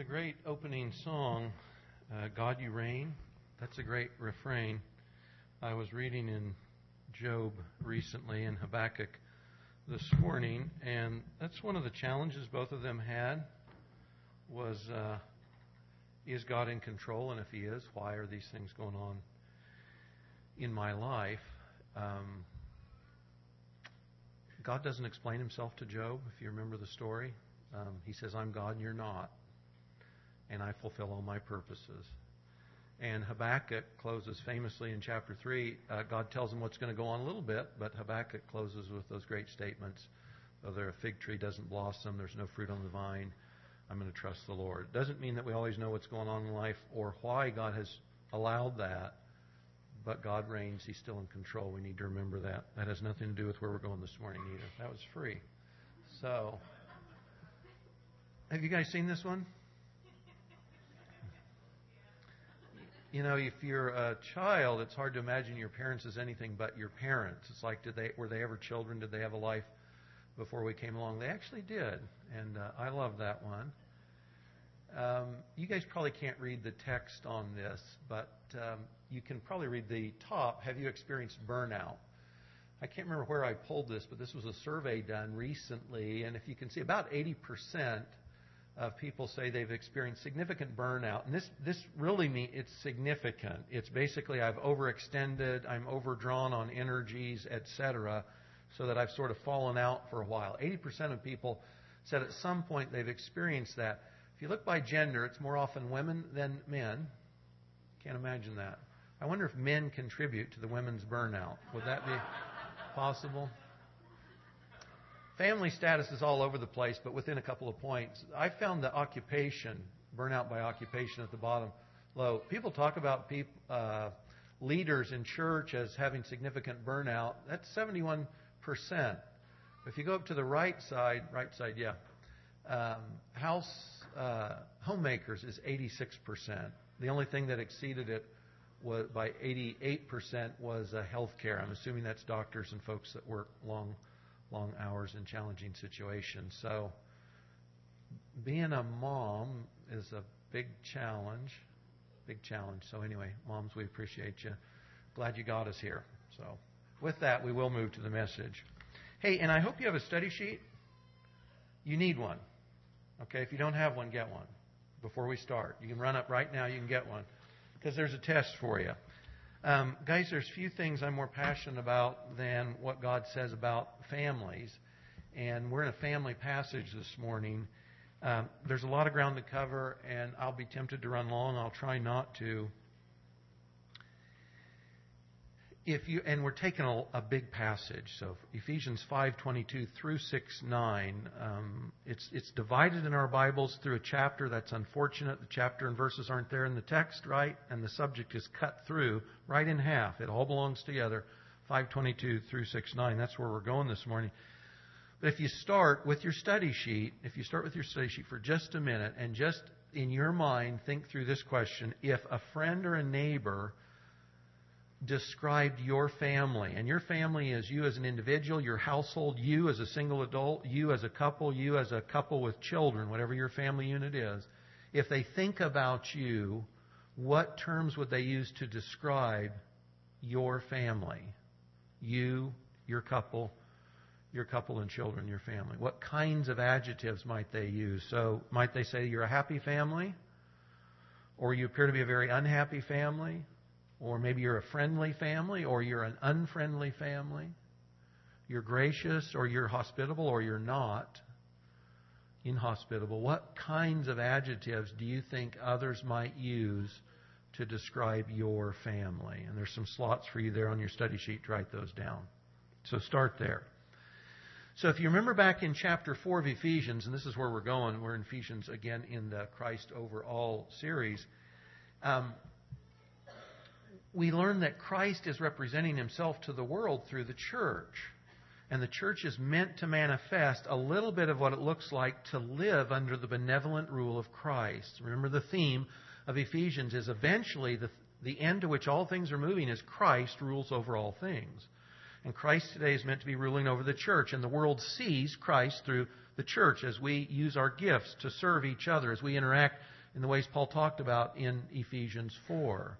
a great opening song, uh, God You Reign. That's a great refrain. I was reading in Job recently and Habakkuk this morning, and that's one of the challenges both of them had was uh, is God in control? And if He is, why are these things going on in my life? Um, God doesn't explain Himself to Job, if you remember the story. Um, he says, I'm God and you're not and I fulfill all my purposes. And Habakkuk closes famously in chapter 3. Uh, God tells him what's going to go on a little bit, but Habakkuk closes with those great statements. Though there a fig tree doesn't blossom, there's no fruit on the vine, I'm going to trust the Lord. It doesn't mean that we always know what's going on in life or why God has allowed that, but God reigns. He's still in control. We need to remember that. That has nothing to do with where we're going this morning either. That was free. So, have you guys seen this one? You know, if you're a child, it's hard to imagine your parents as anything but your parents. It's like, did they were they ever children? Did they have a life before we came along? They actually did, and uh, I love that one. Um, you guys probably can't read the text on this, but um, you can probably read the top. Have you experienced burnout? I can't remember where I pulled this, but this was a survey done recently, and if you can see, about 80 percent of people say they've experienced significant burnout. And this, this really means it's significant. It's basically I've overextended, I'm overdrawn on energies, etc., so that I've sort of fallen out for a while. 80% of people said at some point they've experienced that. If you look by gender, it's more often women than men. Can't imagine that. I wonder if men contribute to the women's burnout. Would that be possible? Family status is all over the place, but within a couple of points. I found the occupation, burnout by occupation at the bottom, low. People talk about people, uh, leaders in church as having significant burnout. That's 71%. If you go up to the right side, right side, yeah, um, house uh, homemakers is 86%. The only thing that exceeded it was by 88% was uh, healthcare. I'm assuming that's doctors and folks that work long long hours and challenging situations. So, being a mom is a big challenge. Big challenge. So, anyway, moms, we appreciate you. Glad you got us here. So, with that, we will move to the message. Hey, and I hope you have a study sheet. You need one. Okay, if you don't have one, get one before we start. You can run up right now, you can get one because there's a test for you. Um, guys, there's few things I'm more passionate about than what God says about families. And we're in a family passage this morning. Um, there's a lot of ground to cover, and I'll be tempted to run long. I'll try not to if you and we're taking a, a big passage, so Ephesians 5:22 through 6:9, um, it's it's divided in our Bibles through a chapter. That's unfortunate. The chapter and verses aren't there in the text, right? And the subject is cut through right in half. It all belongs together. 5:22 through 6:9. That's where we're going this morning. But if you start with your study sheet, if you start with your study sheet for just a minute and just in your mind think through this question: If a friend or a neighbor described your family. And your family is you as an individual, your household, you as a single adult, you as a couple, you as a couple with children, whatever your family unit is. If they think about you, what terms would they use to describe your family? You, your couple, your couple and children, your family. What kinds of adjectives might they use? So, might they say you're a happy family? Or you appear to be a very unhappy family? Or maybe you're a friendly family or you're an unfriendly family. You're gracious or you're hospitable or you're not inhospitable. What kinds of adjectives do you think others might use to describe your family? And there's some slots for you there on your study sheet to write those down. So start there. So if you remember back in chapter 4 of Ephesians, and this is where we're going, we're in Ephesians again in the Christ over all series. Um, we learn that Christ is representing himself to the world through the church. And the church is meant to manifest a little bit of what it looks like to live under the benevolent rule of Christ. Remember, the theme of Ephesians is eventually the, the end to which all things are moving is Christ rules over all things. And Christ today is meant to be ruling over the church. And the world sees Christ through the church, as we use our gifts to serve each other, as we interact in the ways Paul talked about in Ephesians 4.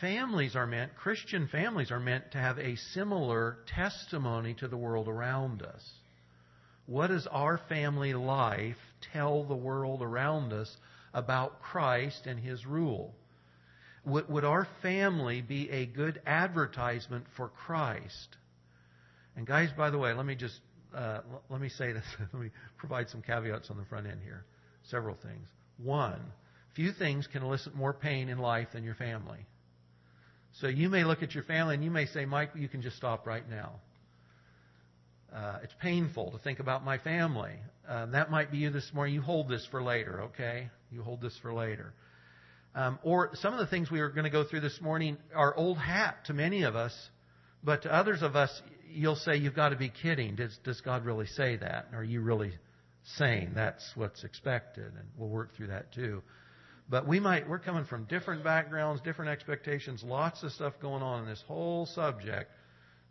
Families are meant, Christian families are meant to have a similar testimony to the world around us. What does our family life tell the world around us about Christ and His rule? Would, would our family be a good advertisement for Christ? And guys, by the way, let me just uh, let me say this. let me provide some caveats on the front end here. Several things. One, few things can elicit more pain in life than your family. So you may look at your family and you may say, Mike, you can just stop right now. Uh, it's painful to think about my family. Um, that might be you this morning. You hold this for later, okay? You hold this for later. Um, or some of the things we are going to go through this morning are old hat to many of us, but to others of us, you'll say, You've got to be kidding. Does, does God really say that? Are you really saying that's what's expected? And we'll work through that too. But we might, we're coming from different backgrounds, different expectations, lots of stuff going on in this whole subject.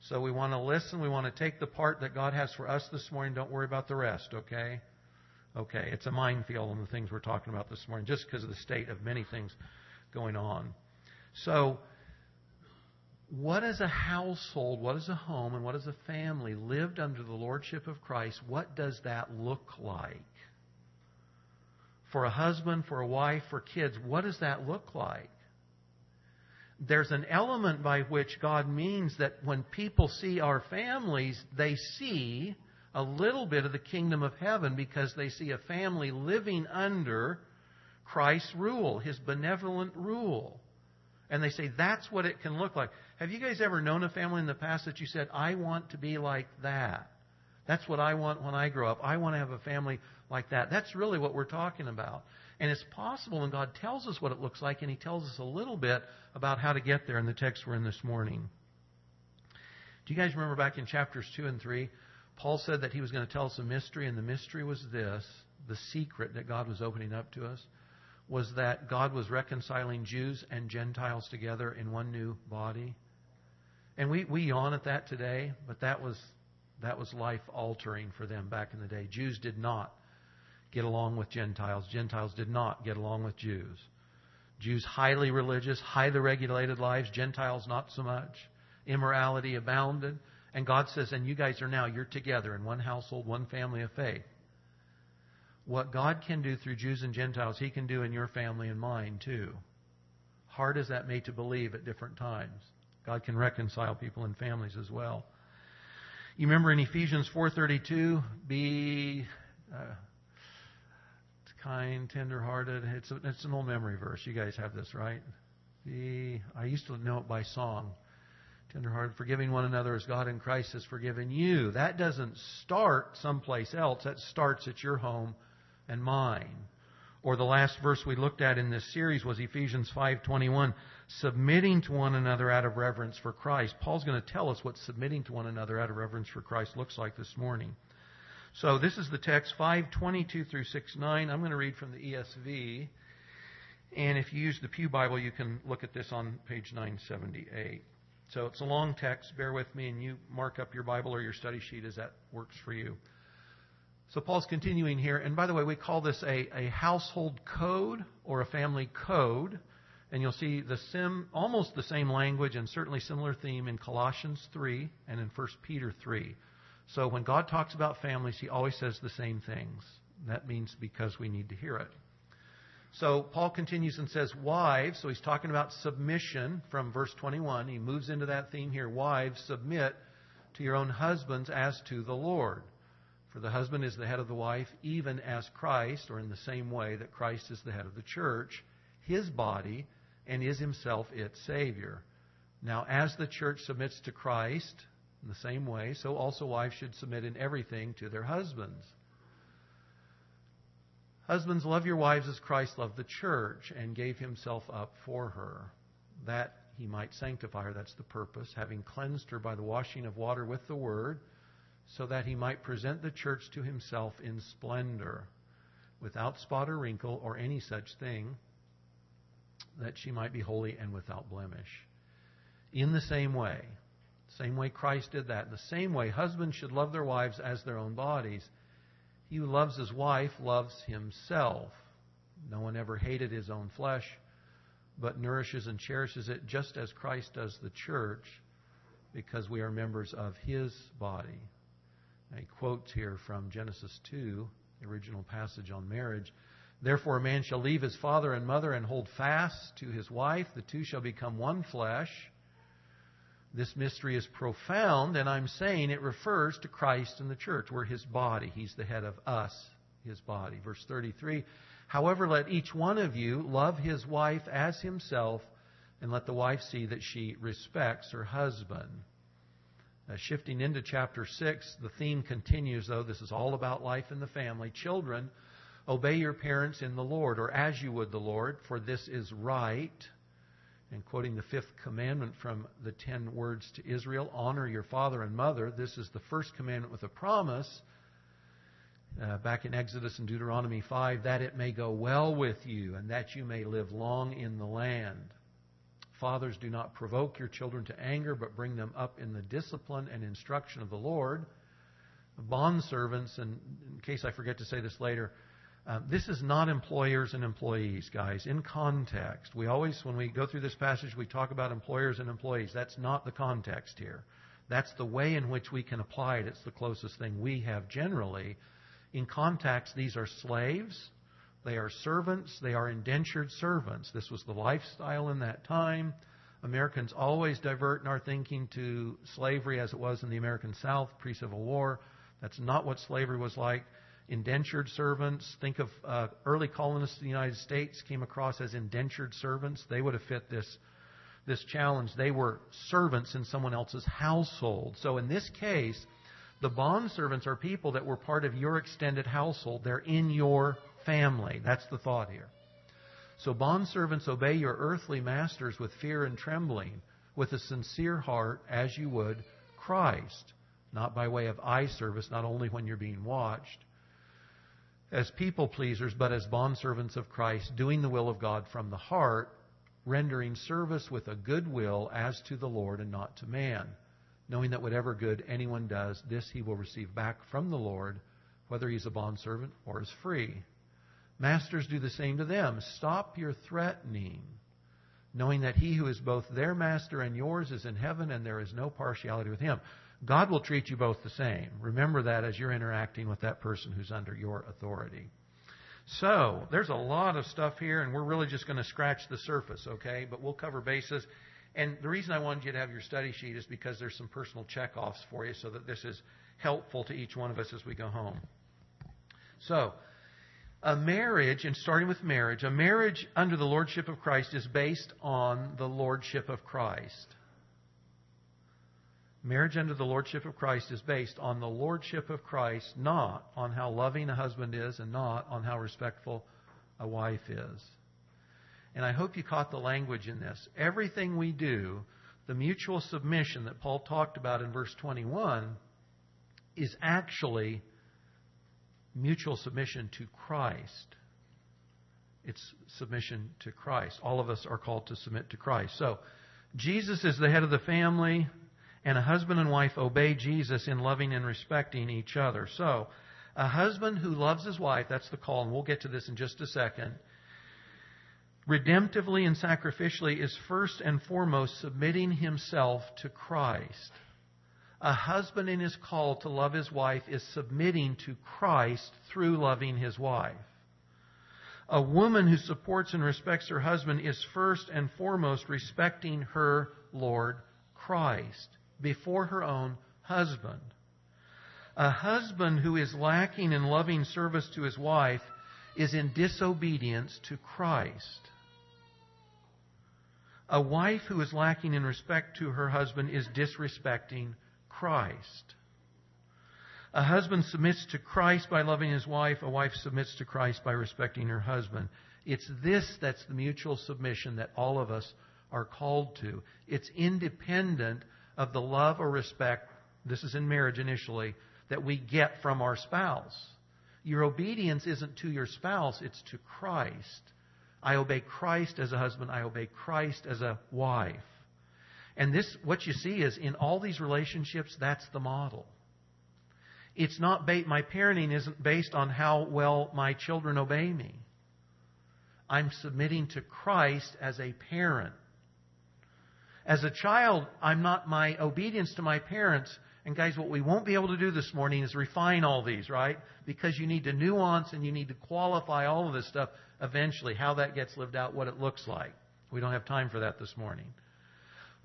So we want to listen. We want to take the part that God has for us this morning. Don't worry about the rest, okay? Okay, it's a minefield on the things we're talking about this morning, just because of the state of many things going on. So, what is a household, what is a home, and what is a family lived under the lordship of Christ? What does that look like? For a husband, for a wife, for kids, what does that look like? there's an element by which God means that when people see our families, they see a little bit of the kingdom of heaven because they see a family living under Christ's rule, his benevolent rule. And they say, that's what it can look like. Have you guys ever known a family in the past that you said, I want to be like that? That's what I want when I grow up. I want to have a family like that. That's really what we're talking about. And it's possible when God tells us what it looks like, and He tells us a little bit about how to get there in the text we're in this morning. Do you guys remember back in chapters 2 and 3? Paul said that he was going to tell us a mystery, and the mystery was this the secret that God was opening up to us was that God was reconciling Jews and Gentiles together in one new body. And we, we yawn at that today, but that was, that was life altering for them back in the day. Jews did not get along with Gentiles. Gentiles did not get along with Jews. Jews highly religious, highly regulated lives. Gentiles not so much. Immorality abounded. And God says, and you guys are now, you're together in one household, one family of faith. What God can do through Jews and Gentiles, He can do in your family and mine too. Hard as that may to believe at different times. God can reconcile people and families as well. You remember in Ephesians 4:32, be uh, kind, tenderhearted. It's, a, it's an old memory verse. You guys have this, right? The, I used to know it by song. Tenderhearted, forgiving one another as God in Christ has forgiven you. That doesn't start someplace else. That starts at your home and mine. Or the last verse we looked at in this series was Ephesians 5:21, submitting to one another out of reverence for Christ. Paul's going to tell us what submitting to one another out of reverence for Christ looks like this morning. So this is the text 522 through 69. I'm going to read from the ESV. And if you use the Pew Bible, you can look at this on page 978. So it's a long text. Bear with me, and you mark up your Bible or your study sheet as that works for you. So Paul's continuing here. And by the way, we call this a, a household code or a family code. And you'll see the sim, almost the same language and certainly similar theme in Colossians 3 and in 1 Peter 3. So when God talks about families, he always says the same things. That means because we need to hear it. So Paul continues and says, Wives, so he's talking about submission from verse 21. He moves into that theme here. Wives, submit to your own husbands as to the Lord. For the husband is the head of the wife, even as Christ, or in the same way that Christ is the head of the church, his body, and is himself its Savior. Now, as the church submits to Christ, in the same way, so also wives should submit in everything to their husbands. Husbands, love your wives as Christ loved the church and gave himself up for her, that he might sanctify her. That's the purpose, having cleansed her by the washing of water with the word, so that he might present the church to himself in splendor, without spot or wrinkle or any such thing, that she might be holy and without blemish. In the same way, Same way Christ did that. The same way, husbands should love their wives as their own bodies. He who loves his wife loves himself. No one ever hated his own flesh, but nourishes and cherishes it just as Christ does the church, because we are members of his body. He quotes here from Genesis 2, the original passage on marriage. Therefore, a man shall leave his father and mother and hold fast to his wife. The two shall become one flesh. This mystery is profound, and I'm saying it refers to Christ and the church. We're his body. He's the head of us, his body. Verse 33 However, let each one of you love his wife as himself, and let the wife see that she respects her husband. Uh, shifting into chapter 6, the theme continues, though. This is all about life in the family. Children, obey your parents in the Lord, or as you would the Lord, for this is right and quoting the fifth commandment from the ten words to Israel honor your father and mother. This is the first commandment with a promise. Uh, back in Exodus and Deuteronomy 5, that it may go well with you and that you may live long in the land. Fathers, do not provoke your children to anger, but bring them up in the discipline and instruction of the Lord. Bondservants, and in case I forget to say this later, um, this is not employers and employees, guys. In context, we always, when we go through this passage, we talk about employers and employees. That's not the context here. That's the way in which we can apply it. It's the closest thing we have generally. In context, these are slaves, they are servants, they are indentured servants. This was the lifestyle in that time. Americans always divert in our thinking to slavery as it was in the American South pre Civil War. That's not what slavery was like indentured servants. Think of uh, early colonists in the United States came across as indentured servants. They would have fit this this challenge. They were servants in someone else's household. So in this case, the bond servants are people that were part of your extended household. They're in your family. That's the thought here. So bond servants obey your earthly masters with fear and trembling, with a sincere heart, as you would Christ, not by way of eye service, not only when you're being watched as people pleasers, but as bondservants of Christ, doing the will of God from the heart, rendering service with a good will as to the Lord and not to man, knowing that whatever good anyone does, this he will receive back from the Lord, whether he's a bondservant or is free. Masters, do the same to them. Stop your threatening, knowing that he who is both their master and yours is in heaven, and there is no partiality with him. God will treat you both the same. Remember that as you're interacting with that person who's under your authority. So, there's a lot of stuff here, and we're really just going to scratch the surface, okay? But we'll cover bases. And the reason I wanted you to have your study sheet is because there's some personal checkoffs for you so that this is helpful to each one of us as we go home. So, a marriage, and starting with marriage, a marriage under the Lordship of Christ is based on the Lordship of Christ. Marriage under the Lordship of Christ is based on the Lordship of Christ, not on how loving a husband is and not on how respectful a wife is. And I hope you caught the language in this. Everything we do, the mutual submission that Paul talked about in verse 21, is actually mutual submission to Christ. It's submission to Christ. All of us are called to submit to Christ. So, Jesus is the head of the family and a husband and wife obey Jesus in loving and respecting each other. So, a husband who loves his wife, that's the call, and we'll get to this in just a second, redemptively and sacrificially is first and foremost submitting himself to Christ. A husband in his call to love his wife is submitting to Christ through loving his wife. A woman who supports and respects her husband is first and foremost respecting her Lord Christ before her own husband. A husband who is lacking in loving service to his wife is in disobedience to Christ. A wife who is lacking in respect to her husband is disrespecting Christ. A husband submits to Christ by loving his wife. A wife submits to Christ by respecting her husband. It's this that's the mutual submission that all of us are called to. It's independent of the love or respect, this is in marriage initially, that we get from our spouse. Your obedience isn't to your spouse, it's to Christ. I obey Christ as a husband, I obey Christ as a wife. And this, what you see is in all these relationships, that's the model. It's not, my parenting isn't based on how well my children obey me. I'm submitting to Christ as a parent. As a child, I'm not, my obedience to my parents, and guys, what we won't be able to do this morning is refine all these, right? Because you need to nuance and you need to qualify all of this stuff eventually, how that gets lived out, what it looks like. We don't have time for that this morning.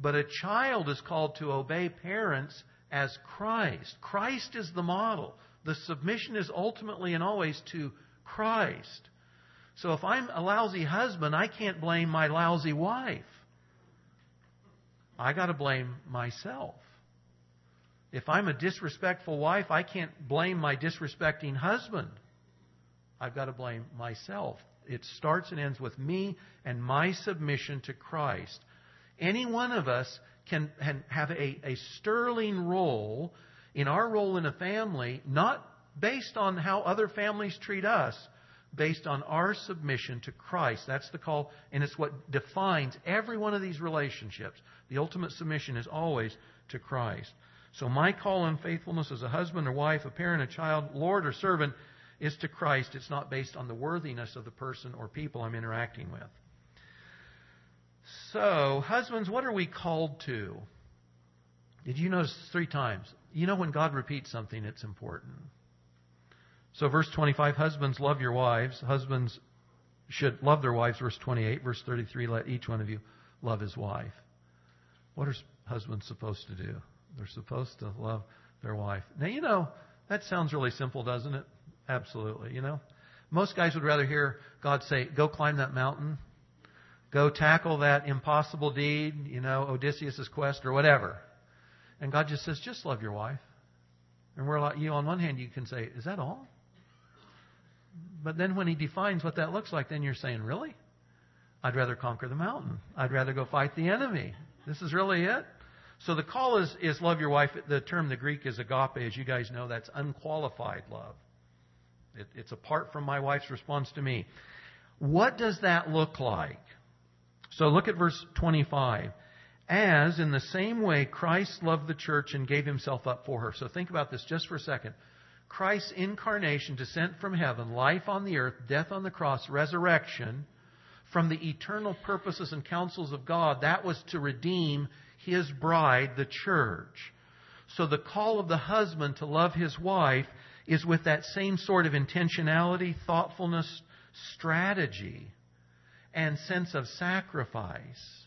But a child is called to obey parents as Christ. Christ is the model. The submission is ultimately and always to Christ. So if I'm a lousy husband, I can't blame my lousy wife. I got to blame myself. If I'm a disrespectful wife, I can't blame my disrespecting husband. I've got to blame myself. It starts and ends with me and my submission to Christ. Any one of us can, have a, a sterling role in our role in a family, not based on how other families treat us, based on our submission to Christ. That's the call, and it's what defines every one of these relationships. The ultimate submission is always to Christ. So my call and faithfulness as a husband or wife, a parent, a child, Lord or servant is to Christ. It's not based on the worthiness of the person or people I'm interacting with. So, husbands, what are we called to? Did you notice three times? You know when God repeats something, it's important. So, verse 25, husbands, love your wives. Husbands should love their wives. Verse 28, verse 33, let each one of you love his wife. What are husbands supposed to do? They're supposed to love their wife. Now, you know, that sounds really simple, doesn't it? Absolutely, you know. Most guys would rather hear God say, go climb that mountain, go tackle that impossible deed, you know, Odysseus' quest or whatever. And God just says, just love your wife. And we're like, you know, on one hand, you can say, is that all? But then when he defines what that looks like, then you're saying, really? I'd rather conquer the mountain. I'd rather go fight the enemy. This is really it? So the call is, is love your wife. The term, the Greek is agape. As you guys know, that's unqualified love. It, it's apart from my wife's response to me. What does that look like? So look at verse 25. As in the same way Christ loved the church and gave himself up for her. So think about this just for a second. Christ's incarnation, descent from heaven, life on the earth, death on the cross, resurrection, from the eternal purposes and counsels of God, that was to redeem his bride, the church. So the call of the husband to love his wife is with that same sort of intentionality, thoughtfulness, strategy, and sense of sacrifice.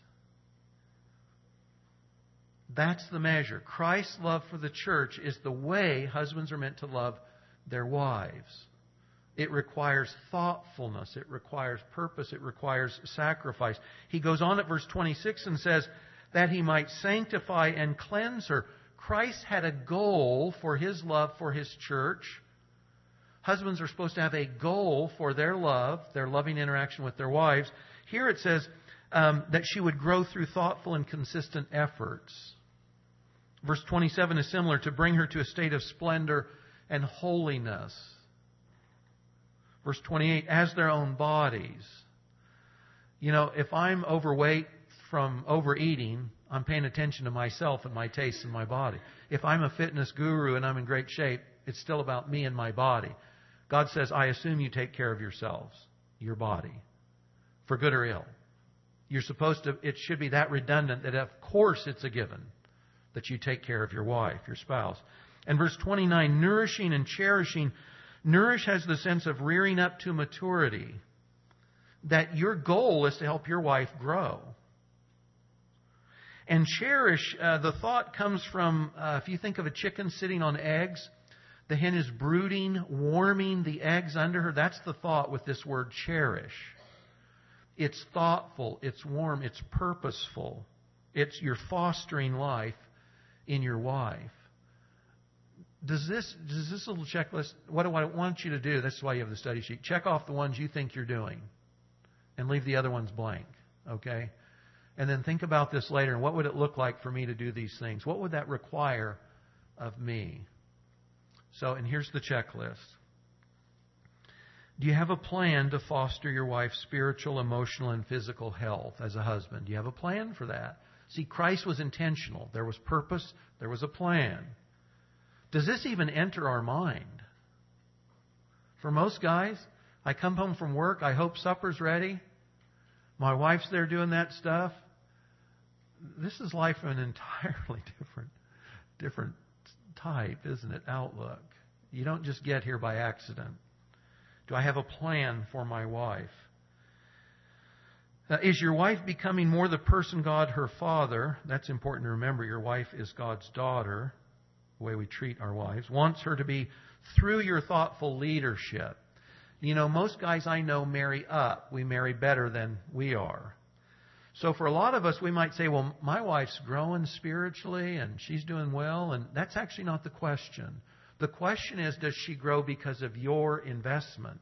That's the measure. Christ's love for the church is the way husbands are meant to love their wives. It requires thoughtfulness. It requires purpose. It requires sacrifice. He goes on at verse 26 and says, that he might sanctify and cleanse her. Christ had a goal for his love for his church. Husbands are supposed to have a goal for their love, their loving interaction with their wives. Here it says um, that she would grow through thoughtful and consistent efforts. Verse 27 is similar to bring her to a state of splendor and holiness. Verse 28, as their own bodies. You know, if I'm overweight from overeating, I'm paying attention to myself and my tastes and my body. If I'm a fitness guru and I'm in great shape, it's still about me and my body. God says, I assume you take care of yourselves, your body, for good or ill. You're supposed to, it should be that redundant that of course it's a given that you take care of your wife, your spouse. And verse 29, nourishing and cherishing. Nourish has the sense of rearing up to maturity. That your goal is to help your wife grow. And cherish, uh, the thought comes from, uh, if you think of a chicken sitting on eggs, the hen is brooding, warming the eggs under her. That's the thought with this word cherish. It's thoughtful, it's warm, it's purposeful. It's you're fostering life in your wife. Does this does this little checklist what do I want you to do? That's why you have the study sheet. Check off the ones you think you're doing and leave the other ones blank. Okay? And then think about this later and what would it look like for me to do these things? What would that require of me? So, and here's the checklist. Do you have a plan to foster your wife's spiritual, emotional, and physical health as a husband? Do you have a plan for that? See, Christ was intentional. There was purpose, there was a plan. Does this even enter our mind? For most guys, I come home from work, I hope supper's ready. My wife's there doing that stuff. This is life of an entirely different different type, isn't it? Outlook. You don't just get here by accident. Do I have a plan for my wife? Uh, is your wife becoming more the person God, her father? That's important to remember. Your wife is God's daughter, the way we treat our wives. Wants her to be through your thoughtful leadership. You know, most guys I know marry up. We marry better than we are. So for a lot of us, we might say, well, my wife's growing spiritually and she's doing well, and that's actually not the question. The question is, does she grow because of your investment?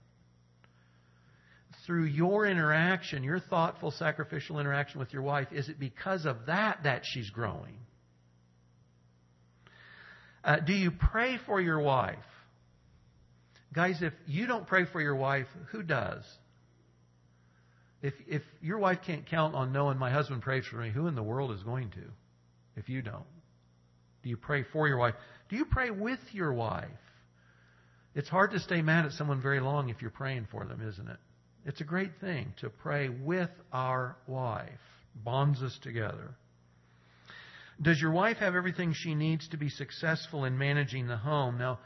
Through your interaction, your thoughtful, sacrificial interaction with your wife, is it because of that that she's growing? Uh, do you pray for your wife? Guys, if you don't pray for your wife, who does? If, if your wife can't count on knowing my husband prays for me, who in the world is going to if you don't? Do you pray for your wife? Do you pray with your wife? It's hard to stay mad at someone very long if you're praying for them, isn't it? It's a great thing to pray with our wife. Bonds us together. Does your wife have everything she needs to be successful in managing the home? Now,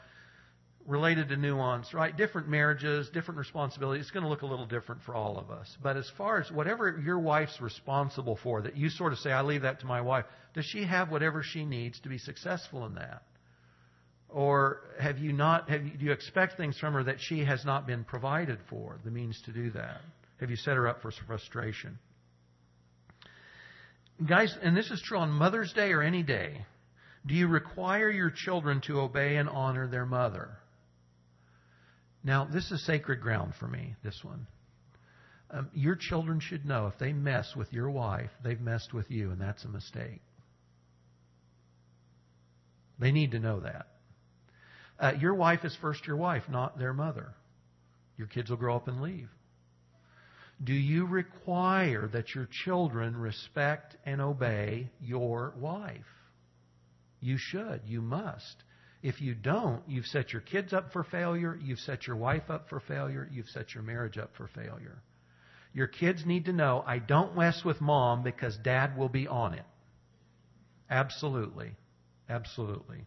related to nuance, right? Different marriages, different responsibilities. It's going to look a little different for all of us. But as far as whatever your wife's responsible for, that you sort of say, I leave that to my wife, does she have whatever she needs to be successful in that? Or have you not, have you, do you expect things from her that she has not been provided for, the means to do that? Have you set her up for frustration? Guys, and this is true on Mother's Day or any day, do you require your children to obey and honor their mother? Now, this is sacred ground for me, this one. Um, your children should know if they mess with your wife, they've messed with you, and that's a mistake. They need to know that. Uh, your wife is first your wife, not their mother. Your kids will grow up and leave. Do you require that your children respect and obey your wife? You should. You must. If you don't, you've set your kids up for failure, you've set your wife up for failure, you've set your marriage up for failure. Your kids need to know I don't mess with mom because dad will be on it. Absolutely. Absolutely.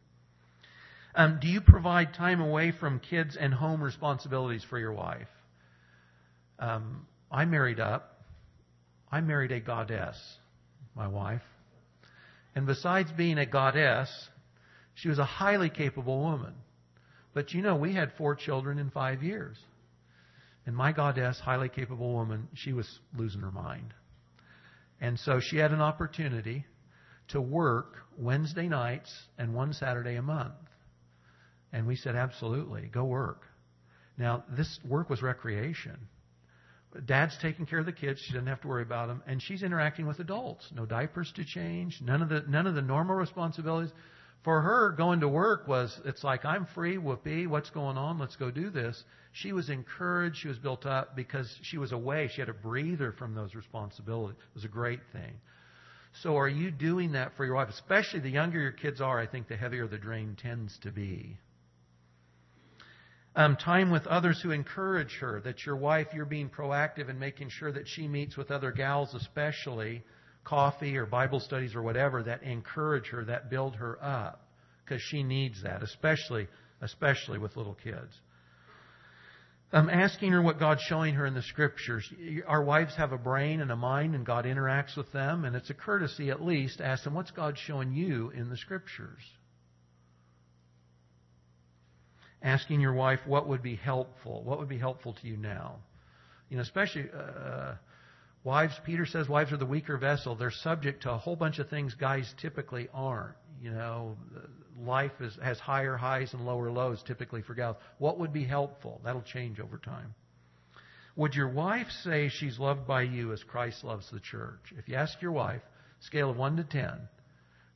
Um, do you provide time away from kids and home responsibilities for your wife? Um, I married up. I married a goddess, my wife. And besides being a goddess, she was a highly capable woman. But you know, we had four children in five years. And my goddess, highly capable woman, she was losing her mind. And so she had an opportunity to work Wednesday nights and one Saturday a month. And we said, absolutely, go work. Now, this work was recreation. Dad's taking care of the kids. She doesn't have to worry about them. And she's interacting with adults. No diapers to change. None of the, none of the normal responsibilities for her, going to work was, it's like, I'm free, whoopee, what's going on? Let's go do this. She was encouraged, she was built up because she was away. She had a breather from those responsibilities. It was a great thing. So are you doing that for your wife? Especially the younger your kids are, I think the heavier the drain tends to be. Um, time with others who encourage her. That your wife, you're being proactive in making sure that she meets with other gals, especially coffee or Bible studies or whatever that encourage her, that build her up, because she needs that, especially especially with little kids. I'm asking her what God's showing her in the scriptures. Our wives have a brain and a mind, and God interacts with them, and it's a courtesy at least ask them, What's God showing you in the scriptures? Asking your wife what would be helpful. What would be helpful to you now? You know, especially. Uh, Wives, Peter says wives are the weaker vessel. They're subject to a whole bunch of things guys typically aren't. You know, life is, has higher highs and lower lows typically for gals. What would be helpful? That'll change over time. Would your wife say she's loved by you as Christ loves the church? If you ask your wife, scale of 1 to 10,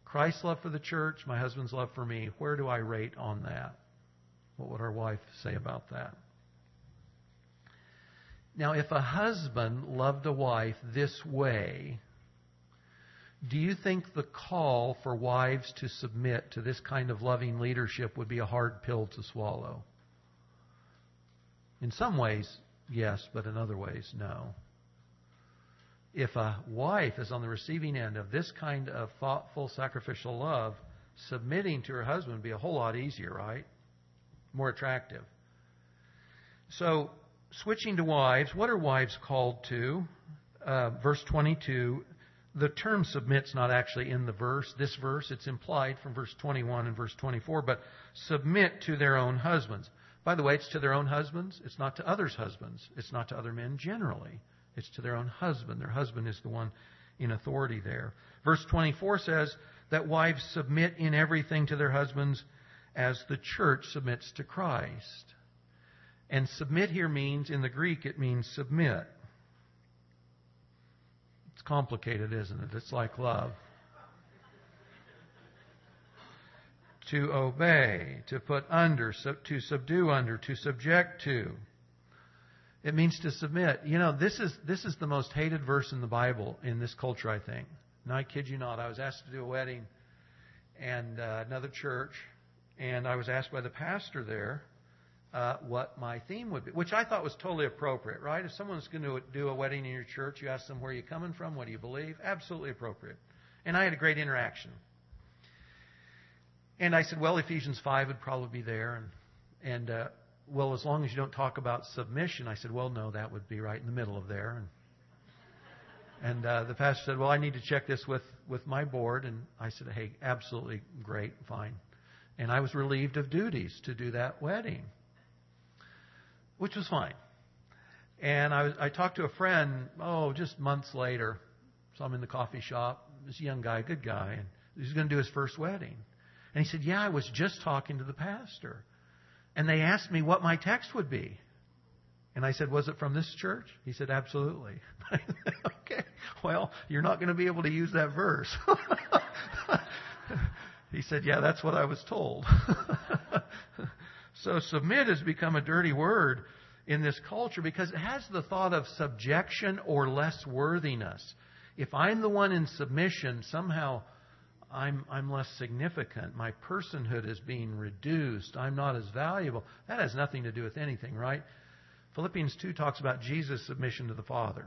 Christ's love for the church, my husband's love for me, where do I rate on that? What would our wife say about that? Now, if a husband loved a wife this way, Do you think the call for wives to submit to this kind of loving leadership would be a hard pill to swallow? In some ways, yes, but in other ways, no. If a wife is on the receiving end of this kind of thoughtful, sacrificial love, submitting to her husband would be a whole lot easier, right? More attractive. So, switching to wives, what are wives called to? Uh, verse 22 the term submit's not actually in the verse, this verse. It's implied from verse 21 and verse 24, but submit to their own husbands. By the way, it's to their own husbands. It's not to others' husbands. It's not to other men generally. It's to their own husband. Their husband is the one in authority there. Verse 24 says that wives submit in everything to their husbands as the church submits to Christ. And submit here means, in the Greek, it means submit It's complicated, isn't it? It's like love. to obey, to put under, to subdue under, to subject to. It means to submit. You know, this is this is the most hated verse in the Bible in this culture, I think. And I kid you not. I was asked to do a wedding and uh, another church, and I was asked by the pastor there uh, what my theme would be, which I thought was totally appropriate, right? If someone's going to do a wedding in your church, you ask them where you're coming from, what do you believe? Absolutely appropriate. And I had a great interaction. And I said, well, Ephesians 5 would probably be there. And, and uh, well, as long as you don't talk about submission, I said, well, no, that would be right in the middle of there. And, and uh, the pastor said, well, I need to check this with, with my board. And I said, hey, absolutely great, fine. And I was relieved of duties to do that wedding which was fine. And I, was, I talked to a friend, oh, just months later. So I'm in the coffee shop. This young guy, good guy, and he's going to do his first wedding. And he said, Yeah, I was just talking to the pastor. And they asked me what my text would be. And I said, Was it from this church? He said, Absolutely. okay, well, you're not going to be able to use that verse. he said, Yeah, that's what I was told. So submit has become a dirty word in this culture because it has the thought of subjection or less worthiness. If I'm the one in submission, somehow I'm, I'm less significant. My personhood is being reduced. I'm not as valuable. That has nothing to do with anything, right? Philippians 2 talks about Jesus' submission to the Father,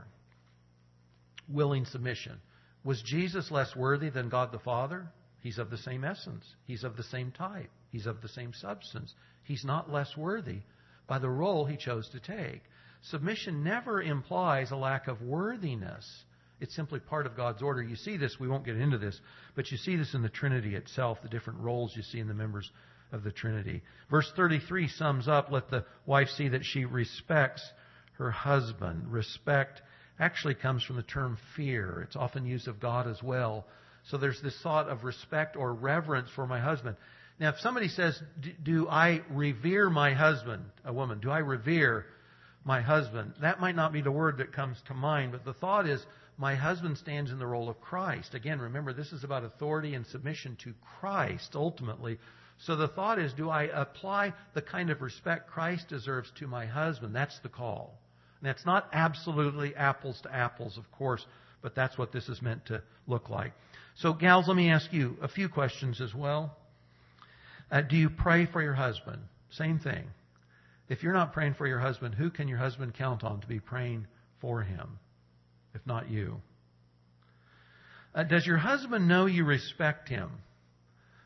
willing submission. Was Jesus less worthy than God the Father? He's of the same essence. He's of the same type. He's of the same substance. He's not less worthy by the role he chose to take. Submission never implies a lack of worthiness. It's simply part of God's order. You see this, we won't get into this, but you see this in the Trinity itself, the different roles you see in the members of the Trinity. Verse 33 sums up let the wife see that she respects her husband. Respect actually comes from the term fear, it's often used of God as well. So there's this thought of respect or reverence for my husband. Now, if somebody says, Do I revere my husband, a woman, do I revere my husband? That might not be the word that comes to mind, but the thought is, My husband stands in the role of Christ. Again, remember, this is about authority and submission to Christ ultimately. So the thought is, do I apply the kind of respect Christ deserves to my husband? That's the call. And that's not absolutely apples to apples, of course, but that's what this is meant to look like. So, gals, let me ask you a few questions as well. Uh, do you pray for your husband? Same thing. If you're not praying for your husband, who can your husband count on to be praying for him, if not you? Uh, does your husband know you respect him?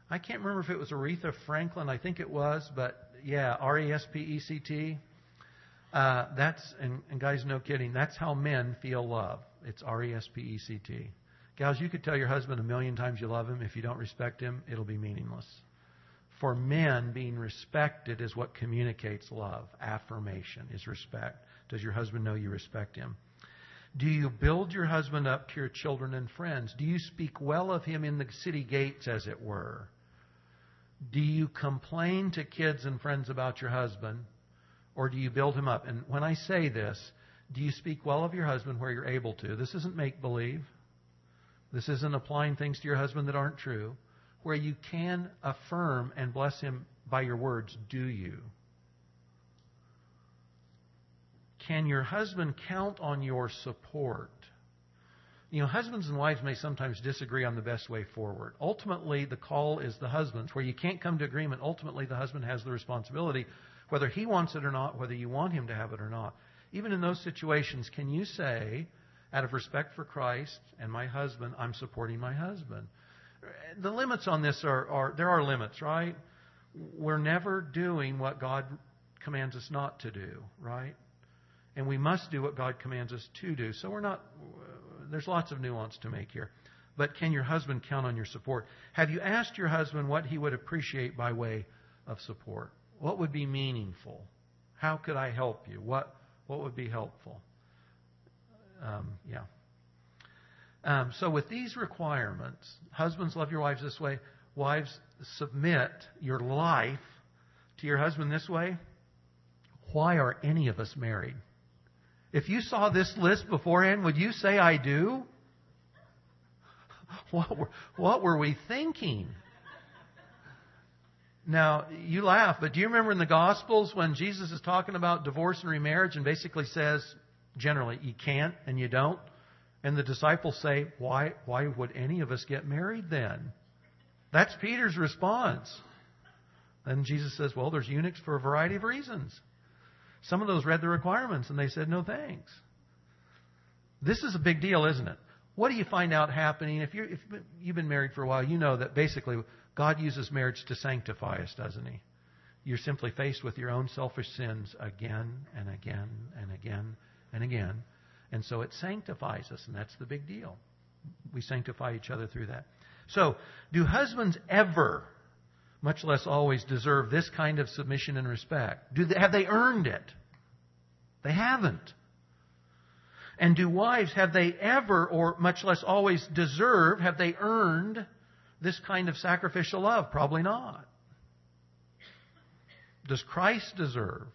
I can't remember if it was Aretha Franklin. I think it was, but yeah, R E S P E C T. Uh, that's and, and guys, no kidding. That's how men feel love. It's R E S P E C T. Gals, you could tell your husband a million times you love him. If you don't respect him, it'll be meaningless for men, being respected is what communicates love. Affirmation is respect. Does your husband know you respect him? Do you build your husband up to your children and friends? Do you speak well of him in the city gates, as it were? Do you complain to kids and friends about your husband? Or do you build him up? And when I say this, do you speak well of your husband where you're able to? This isn't make believe. This isn't applying things to your husband that aren't true where you can affirm and bless him by your words, do you? Can your husband count on your support? You know, husbands and wives may sometimes disagree on the best way forward. Ultimately, the call is the husband's. Where you can't come to agreement, ultimately the husband has the responsibility, whether he wants it or not, whether you want him to have it or not. Even in those situations, can you say, out of respect for Christ and my husband, I'm supporting my husband? The limits on this are, are there are limits, right? We're never doing what God commands us not to do, right? And we must do what God commands us to do. So we're not there's lots of nuance to make here. But can your husband count on your support? Have you asked your husband what he would appreciate by way of support? What would be meaningful? How could I help you? What what would be helpful? Um, yeah. Um, so with these requirements, husbands love your wives this way. Wives submit your life to your husband this way. Why are any of us married? If you saw this list beforehand, would you say, I do? What were, what were we thinking? Now, you laugh, but do you remember in the Gospels when Jesus is talking about divorce and remarriage and basically says, generally, you can't and you don't? And the disciples say, why, why would any of us get married then? That's Peter's response. Then Jesus says, well, there's eunuchs for a variety of reasons. Some of those read the requirements and they said, no thanks. This is a big deal, isn't it? What do you find out happening? If, you're, if you've been married for a while, you know that basically God uses marriage to sanctify us, doesn't He? You're simply faced with your own selfish sins again and again and again and again. And so it sanctifies us, and that's the big deal. We sanctify each other through that. So, do husbands ever much less always deserve this kind of submission and respect? Do they, have they earned it? They haven't. And do wives, have they ever, or much less always deserve, have they earned this kind of sacrificial love? Probably not. Does Christ deserve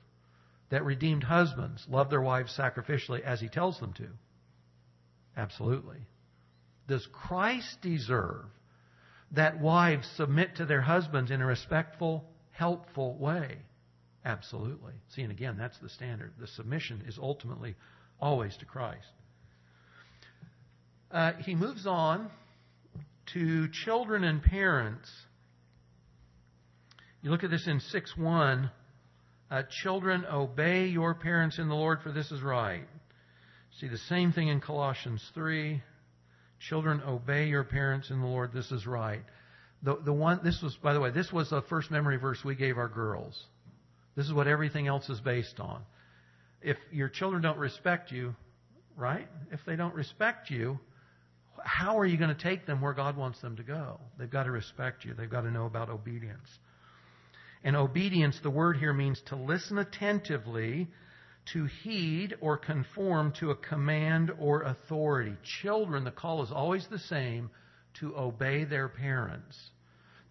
that redeemed husbands love their wives sacrificially as he tells them to? Absolutely. Does Christ deserve that wives submit to their husbands in a respectful, helpful way? Absolutely. See, and again, that's the standard. The submission is ultimately always to Christ. Uh, he moves on to children and parents. You look at this in 6 1. Uh, children, obey your parents in the Lord, for this is right. See the same thing in Colossians 3. Children, obey your parents in the Lord. This is right. The, the one, this was, by the way, this was the first memory verse we gave our girls. This is what everything else is based on. If your children don't respect you, right? If they don't respect you, how are you going to take them where God wants them to go? They've got to respect you. They've got to know about obedience. And obedience, the word here means to listen attentively to heed or conform to a command or authority. Children, the call is always the same to obey their parents.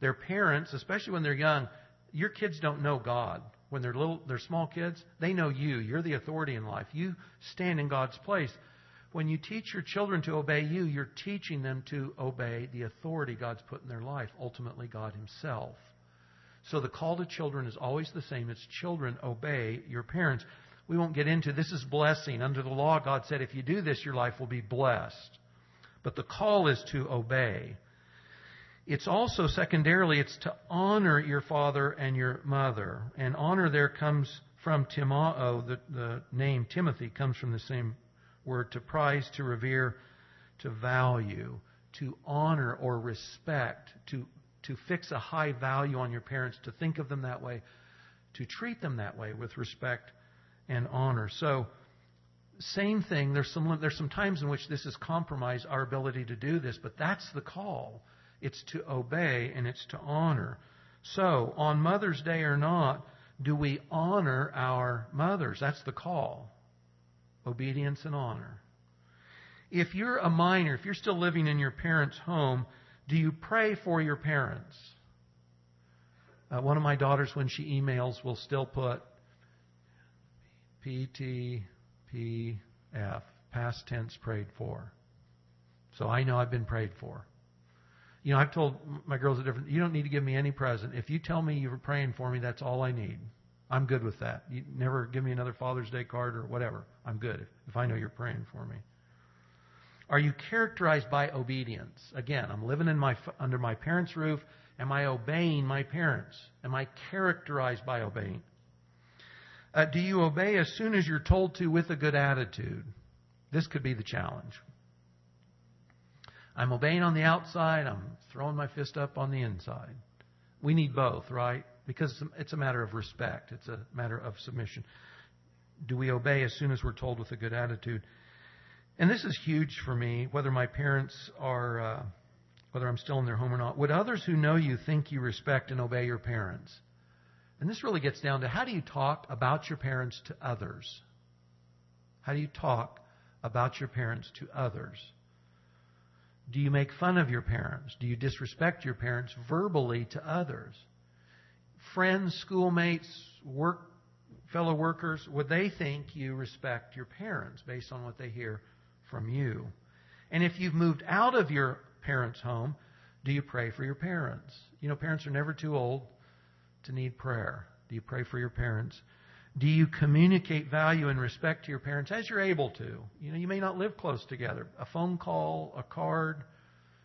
Their parents, especially when they're young, your kids don't know God. When they're little, they're small kids, they know you. You're the authority in life. You stand in God's place. When you teach your children to obey you, you're teaching them to obey the authority God's put in their life, ultimately God Himself. So the call to children is always the same. It's children, obey your parents we won't get into. This is blessing. Under the law, God said, if you do this, your life will be blessed. But the call is to obey. It's also, secondarily, it's to honor your father and your mother. And honor there comes from Timao. The, the name Timothy comes from the same word to prize, to revere, to value, to honor or respect, to, to fix a high value on your parents, to think of them that way, to treat them that way with respect and honor. So, same thing. There's some there's some times in which this has compromised our ability to do this, but that's the call. It's to obey and it's to honor. So, on Mother's Day or not, do we honor our mothers? That's the call. Obedience and honor. If you're a minor, if you're still living in your parents' home, do you pray for your parents? Uh, one of my daughters, when she emails, will still put PTPF, past tense prayed for. So I know I've been prayed for. You know, I've told my girls a different. You don't need to give me any present. If you tell me you were praying for me, that's all I need. I'm good with that. You never give me another Father's Day card or whatever. I'm good if, if I know you're praying for me. Are you characterized by obedience? Again, I'm living in my, under my parents' roof. Am I obeying my parents? Am I characterized by obeying? Uh, do you obey as soon as you're told to with a good attitude? This could be the challenge. I'm obeying on the outside, I'm throwing my fist up on the inside. We need both, right? Because it's a matter of respect, it's a matter of submission. Do we obey as soon as we're told with a good attitude? And this is huge for me, whether my parents are, uh, whether I'm still in their home or not. Would others who know you think you respect and obey your parents? And this really gets down to how do you talk about your parents to others? How do you talk about your parents to others? Do you make fun of your parents? Do you disrespect your parents verbally to others? Friends, schoolmates, work fellow workers, would they think you respect your parents based on what they hear from you? And if you've moved out of your parents' home, do you pray for your parents? You know, parents are never too old to need prayer? Do you pray for your parents? Do you communicate value and respect to your parents as you're able to? You know, you may not live close together. A phone call, a card,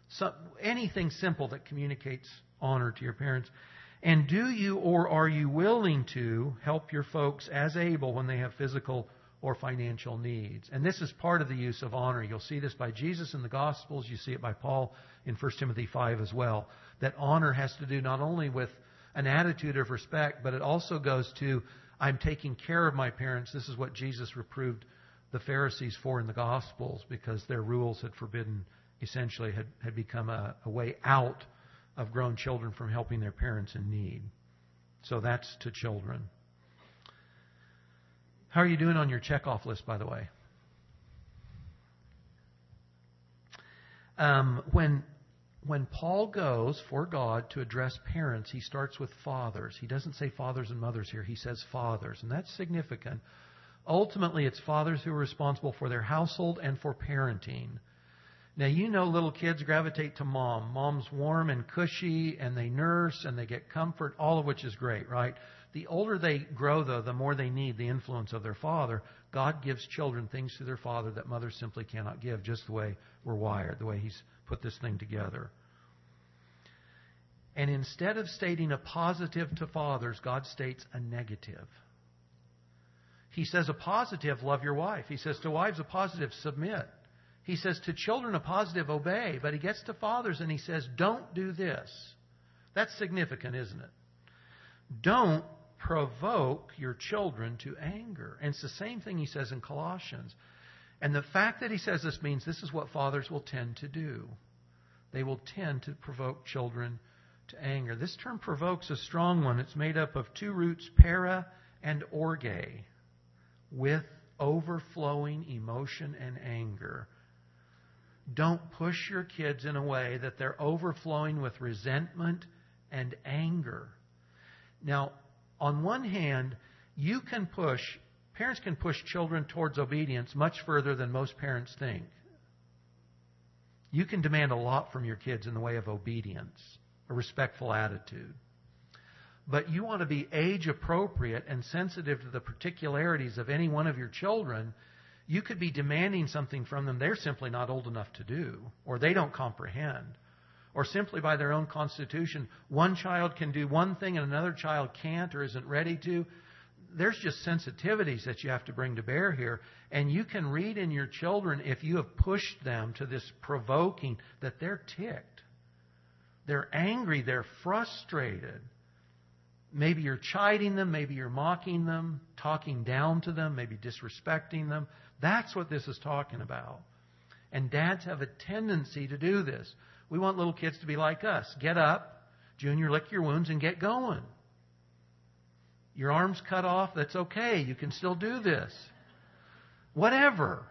some, anything simple that communicates honor to your parents. And do you or are you willing to help your folks as able when they have physical or financial needs? And this is part of the use of honor. You'll see this by Jesus in the Gospels. You see it by Paul in 1 Timothy 5 as well. That honor has to do not only with an attitude of respect, but it also goes to I'm taking care of my parents. This is what Jesus reproved the Pharisees for in the Gospels because their rules had forbidden, essentially, had, had become a, a way out of grown children from helping their parents in need. So that's to children. How are you doing on your checkoff list, by the way? Um, when when Paul goes for God to address parents, he starts with fathers. He doesn't say fathers and mothers here, he says fathers. And that's significant. Ultimately, it's fathers who are responsible for their household and for parenting. Now, you know little kids gravitate to mom. Mom's warm and cushy, and they nurse and they get comfort, all of which is great, right? The older they grow, though, the more they need the influence of their father. God gives children things to their father that mothers simply cannot give, just the way we're wired, the way He's put this thing together. And instead of stating a positive to fathers, God states a negative. He says a positive, love your wife. He says to wives, a positive, submit. He says to children, a positive, obey. But he gets to fathers and he says, don't do this. That's significant, isn't it? Don't provoke your children to anger. And it's the same thing he says in Colossians. And the fact that he says this means this is what fathers will tend to do. They will tend to provoke children to anger. This term provokes a strong one. It's made up of two roots, para and orge, with overflowing emotion and anger. Don't push your kids in a way that they're overflowing with resentment and anger. Now, on one hand, you can push Parents can push children towards obedience much further than most parents think. You can demand a lot from your kids in the way of obedience, a respectful attitude. But you want to be age appropriate and sensitive to the particularities of any one of your children. You could be demanding something from them they're simply not old enough to do, or they don't comprehend. Or simply by their own constitution, one child can do one thing and another child can't or isn't ready to there's just sensitivities that you have to bring to bear here. And you can read in your children, if you have pushed them to this provoking, that they're ticked. They're angry. They're frustrated. Maybe you're chiding them. Maybe you're mocking them, talking down to them, maybe disrespecting them. That's what this is talking about. And dads have a tendency to do this. We want little kids to be like us. Get up, Junior, lick your wounds, and get going. Your arm's cut off, that's okay. You can still do this. Whatever.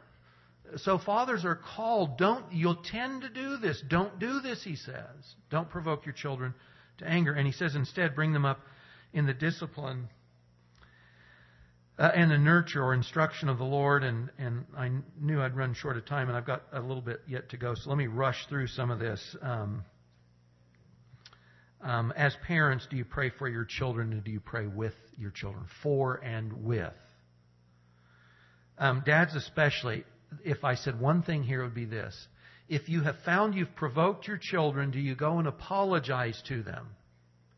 So fathers are called, don't, you'll tend to do this. Don't do this, he says. Don't provoke your children to anger. And he says instead, bring them up in the discipline uh, and the nurture or instruction of the Lord. And, and I knew I'd run short of time, and I've got a little bit yet to go. So let me rush through some of this. Um, um, as parents, do you pray for your children and do you pray with your children? For and with. Um, dads, especially, if I said one thing here, it would be this. If you have found you've provoked your children, do you go and apologize to them?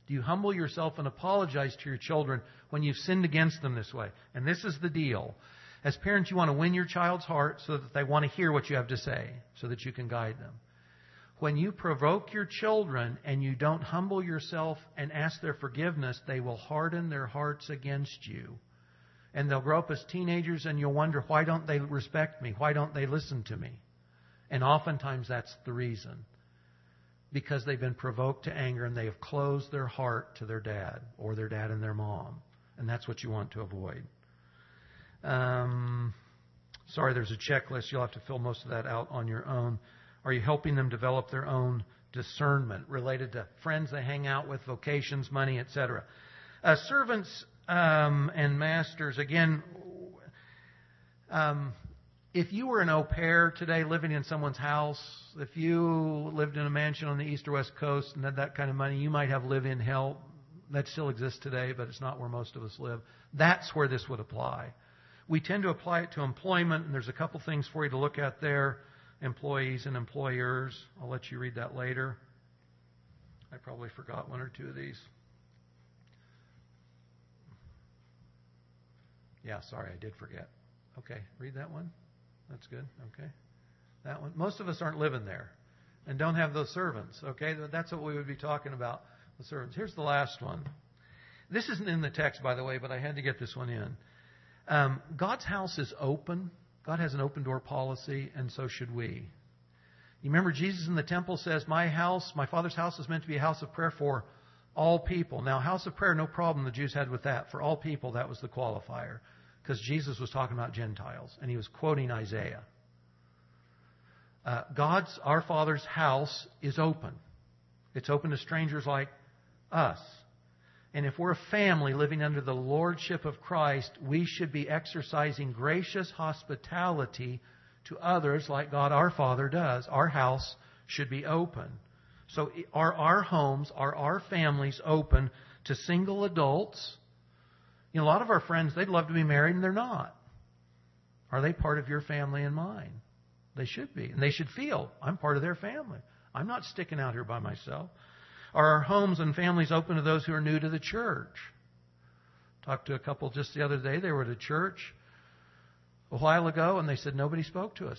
Do you humble yourself and apologize to your children when you've sinned against them this way? And this is the deal. As parents, you want to win your child's heart so that they want to hear what you have to say, so that you can guide them. When you provoke your children and you don't humble yourself and ask their forgiveness, they will harden their hearts against you. And they'll grow up as teenagers and you'll wonder, why don't they respect me? Why don't they listen to me? And oftentimes that's the reason. Because they've been provoked to anger and they have closed their heart to their dad or their dad and their mom. And that's what you want to avoid. Um, sorry, there's a checklist. You'll have to fill most of that out on your own. Are you helping them develop their own discernment related to friends they hang out with, vocations, money, etc.? Uh, servants um, and masters, again, um, if you were an au pair today living in someone's house, if you lived in a mansion on the east or west coast and had that kind of money, you might have live in help. That still exists today, but it's not where most of us live. That's where this would apply. We tend to apply it to employment, and there's a couple things for you to look at there employees and employers. I'll let you read that later. I probably forgot one or two of these. Yeah, sorry, I did forget. Okay, read that one. That's good. Okay. That one. Most of us aren't living there and don't have those servants. Okay, that's what we would be talking about the servants. Here's the last one. This isn't in the text, by the way, but I had to get this one in. Um, God's house is open God has an open door policy, and so should we. You remember Jesus in the temple says, My house, my Father's house is meant to be a house of prayer for all people. Now, house of prayer, no problem the Jews had with that. For all people, that was the qualifier. Because Jesus was talking about Gentiles, and he was quoting Isaiah. Uh, God's, our Father's house is open. It's open to strangers like us. And if we're a family living under the lordship of Christ, we should be exercising gracious hospitality to others like God our Father does. Our house should be open. So are our homes, are our families open to single adults? You know, a lot of our friends, they'd love to be married and they're not. Are they part of your family and mine? They should be. And they should feel, I'm part of their family. I'm not sticking out here by myself. Are our homes and families open to those who are new to the church? Talked to a couple just the other day. They were at a church a while ago, and they said nobody spoke to us.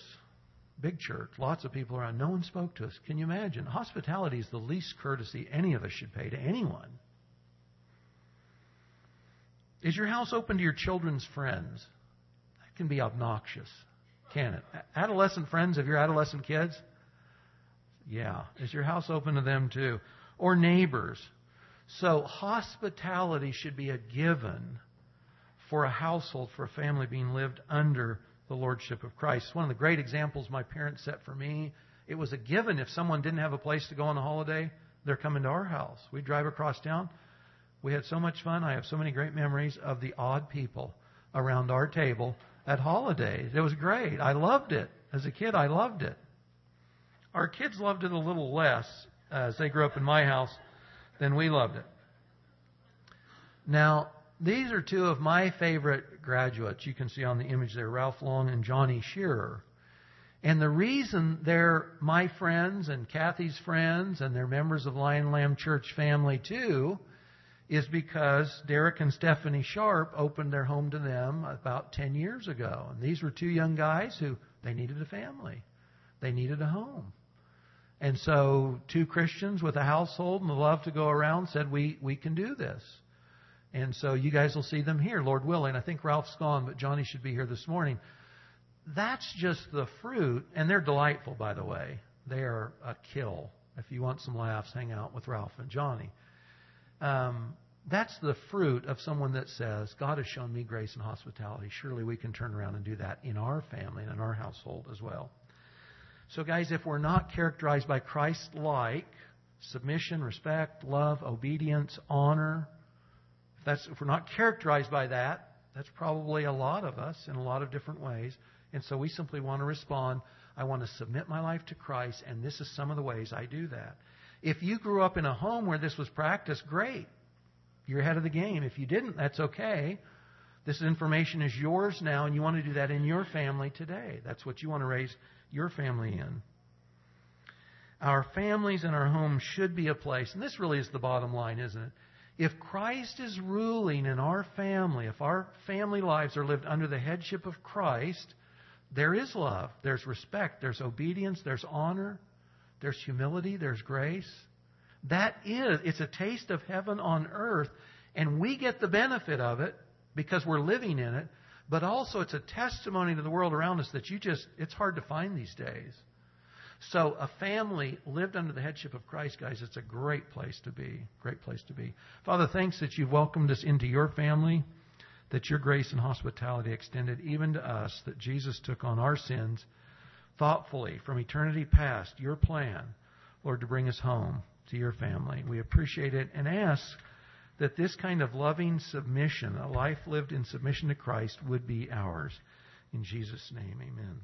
Big church, lots of people around. No one spoke to us. Can you imagine? Hospitality is the least courtesy any of us should pay to anyone. Is your house open to your children's friends? That can be obnoxious, can it? Adolescent friends of your adolescent kids? Yeah. Is your house open to them too? or neighbors. So hospitality should be a given for a household, for a family being lived under the lordship of Christ. One of the great examples my parents set for me, it was a given if someone didn't have a place to go on a holiday, they're coming to our house. We drive across town. We had so much fun. I have so many great memories of the odd people around our table at holidays. It was great. I loved it. As a kid, I loved it. Our kids loved it a little less as they grew up in my house, then we loved it. Now, these are two of my favorite graduates. You can see on the image there, Ralph Long and Johnny Shearer. And the reason they're my friends and Kathy's friends and they're members of Lion Lamb Church family too is because Derek and Stephanie Sharp opened their home to them about 10 years ago. And these were two young guys who they needed a family. They needed a home. And so, two Christians with a household and the love to go around said, we, we can do this. And so, you guys will see them here, Lord willing. I think Ralph's gone, but Johnny should be here this morning. That's just the fruit, and they're delightful, by the way. They are a kill. If you want some laughs, hang out with Ralph and Johnny. Um, that's the fruit of someone that says, God has shown me grace and hospitality. Surely we can turn around and do that in our family and in our household as well. So, guys, if we're not characterized by Christ like submission, respect, love, obedience, honor, if, that's, if we're not characterized by that, that's probably a lot of us in a lot of different ways. And so we simply want to respond I want to submit my life to Christ, and this is some of the ways I do that. If you grew up in a home where this was practiced, great. You're ahead of the game. If you didn't, that's okay. This information is yours now, and you want to do that in your family today. That's what you want to raise your family in. Our families and our homes should be a place, and this really is the bottom line, isn't it? If Christ is ruling in our family, if our family lives are lived under the headship of Christ, there is love, there's respect, there's obedience, there's honor, there's humility, there's grace. That is, it's a taste of heaven on earth, and we get the benefit of it because we're living in it, but also it's a testimony to the world around us that you just, it's hard to find these days. So a family lived under the headship of Christ, guys, it's a great place to be. Great place to be. Father, thanks that you've welcomed us into your family, that your grace and hospitality extended even to us, that Jesus took on our sins thoughtfully from eternity past, your plan, Lord, to bring us home to your family. We appreciate it and ask that this kind of loving submission, a life lived in submission to Christ, would be ours. In Jesus' name, amen.